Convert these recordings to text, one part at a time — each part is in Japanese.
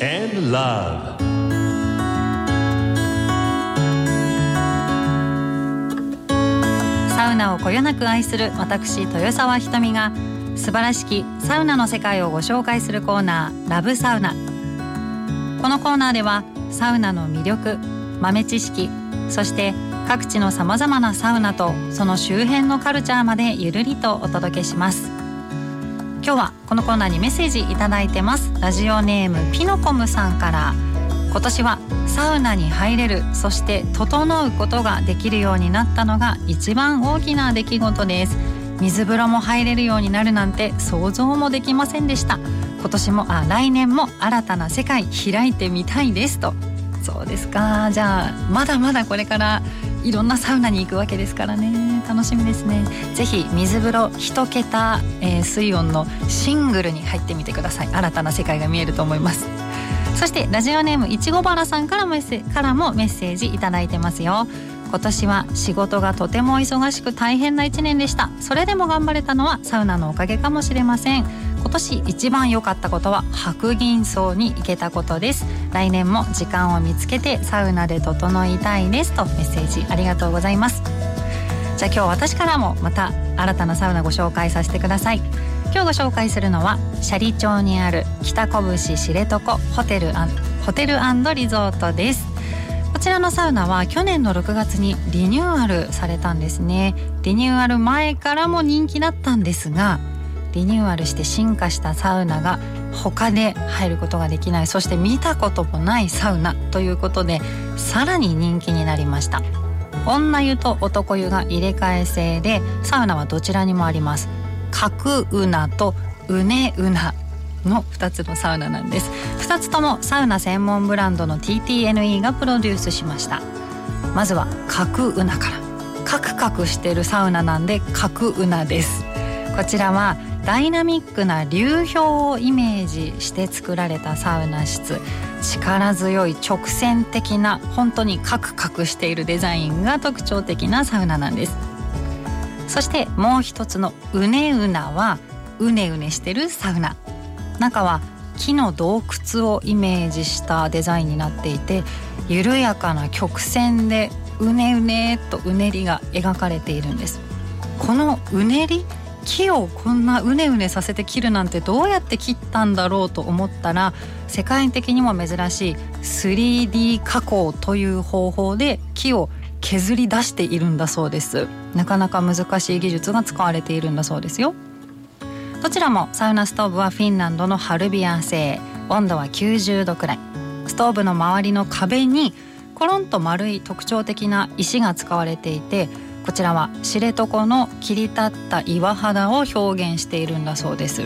love. サウナをこよなく愛する私豊沢ひとみが素晴らしきサウナの世界をご紹介するコーナーラブサウナ。このコーナーではサウナの魅力豆知識そして各地のさまざまなサウナとその周辺のカルチャーまでゆるりとお届けします。今日はこのコーナーにメッセージいただいてます。ラジオネームピノコムさんから。今年はサウナに入れるそして整うことができるようになったのが一番大きな出来事です。水風呂も入れるようになるなんて想像もできませんでした。今年もあ来年も新たな世界開いてみたいですと。そうですか。じゃあまだまだこれからいろんなサウナに行くわけですからね。楽しみですね。ぜひ水風呂一桁、えー、水温のシングルに入ってみてください。新たな世界が見えると思います。そしてラジオネームいちごバラさんからメッセからもメッセージいただいてますよ。今年は仕事がとても忙しく大変な1年でした。それでも頑張れたのはサウナのおかげかもしれません。今年一番良かったことは白銀荘に行けたことです。来年も時間を見つけてサウナで整いたいですとメッセージありがとうございます。じゃあ今日私からもまた新たなサウナご紹介させてください。今日ご紹介するのは斜里町にある北拳知床ホテルホテルリゾートです。こちらのサウナは去年の6月にリニューアルされたんですね。リニューアル前からも人気だったんですがリニューアルして進化したサウナが他で入ることができない。そして見たこともないサウナということでさらに人気になりました。女湯と男湯が入れ替え制でサウナはどちらにもあります。角うなとうねうなの2つのサウナなんです。2つともサウナ専門ブランドの TTNE がプロデュースしました。まずは角うなから。カクカクしてるサウナなんで角うなです。こちらはダイナミックな流氷をイメージして作られたサウナ室。力強い直線的な本当にカクカクしているデザインが特徴的なサウナなんです。そしてもう一つのうねうなはうねうねしてるサウナ。中は木の洞窟をイメージしたデザインになっていて緩やかな曲線でうねうねとうねりが描かれているんです。このうねり木をこんなうねうねさせて切るなんてどうやって切ったんだろうと思ったら世界的にも珍しい 3D 加工という方法で木を削り出しているんだそうです。なかなか難しい技術が使われているんだそうですよ。どちらもサウナストーブはフィンランドのハルビアン製。温度は90度くらい。ストーブの周りの壁にコロンと丸い特徴的な石が使われていてこちらは知床の切り立った岩肌を表現しているんだそうです。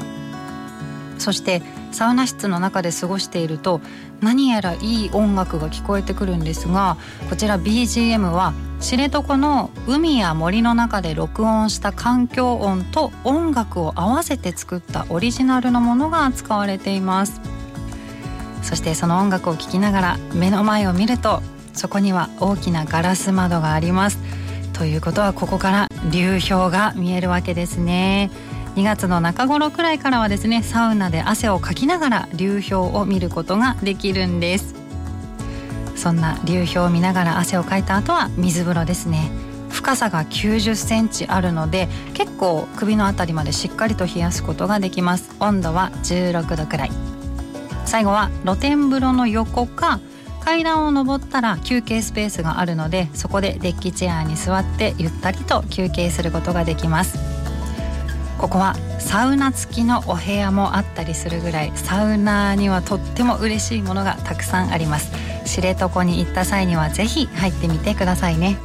そしてサウナ室の中で過ごしていると何やらいい音楽が聞こえてくるんですがこちら BGM は知床の海や森の中で録音した環境音と音楽を合わせて作ったオリジナルのものが使われています。そしてその音楽を聴きながら目の前を見るとそこには大きなガラス窓があります。ということはここから流氷が見えるわけですね。2月の中頃くらいからはですねサウナで汗をかきながら流氷を見ることができるんです。そんな流氷を見ながら汗をかいた後は水風呂ですね。深さが90センチあるので結構首のあたりまでしっかりと冷やすことができます。温度は16度くらい。最後は露天風呂の横か階段を上ったら休憩スペースがあるのでそこでデッキチェアに座ってゆったりと休憩することができます。ここはサウナ付きのお部屋もあったりするぐらいサウナにはとっても嬉しいものがたくさんあります。知床に行った際にはぜひ入ってみてくださいね。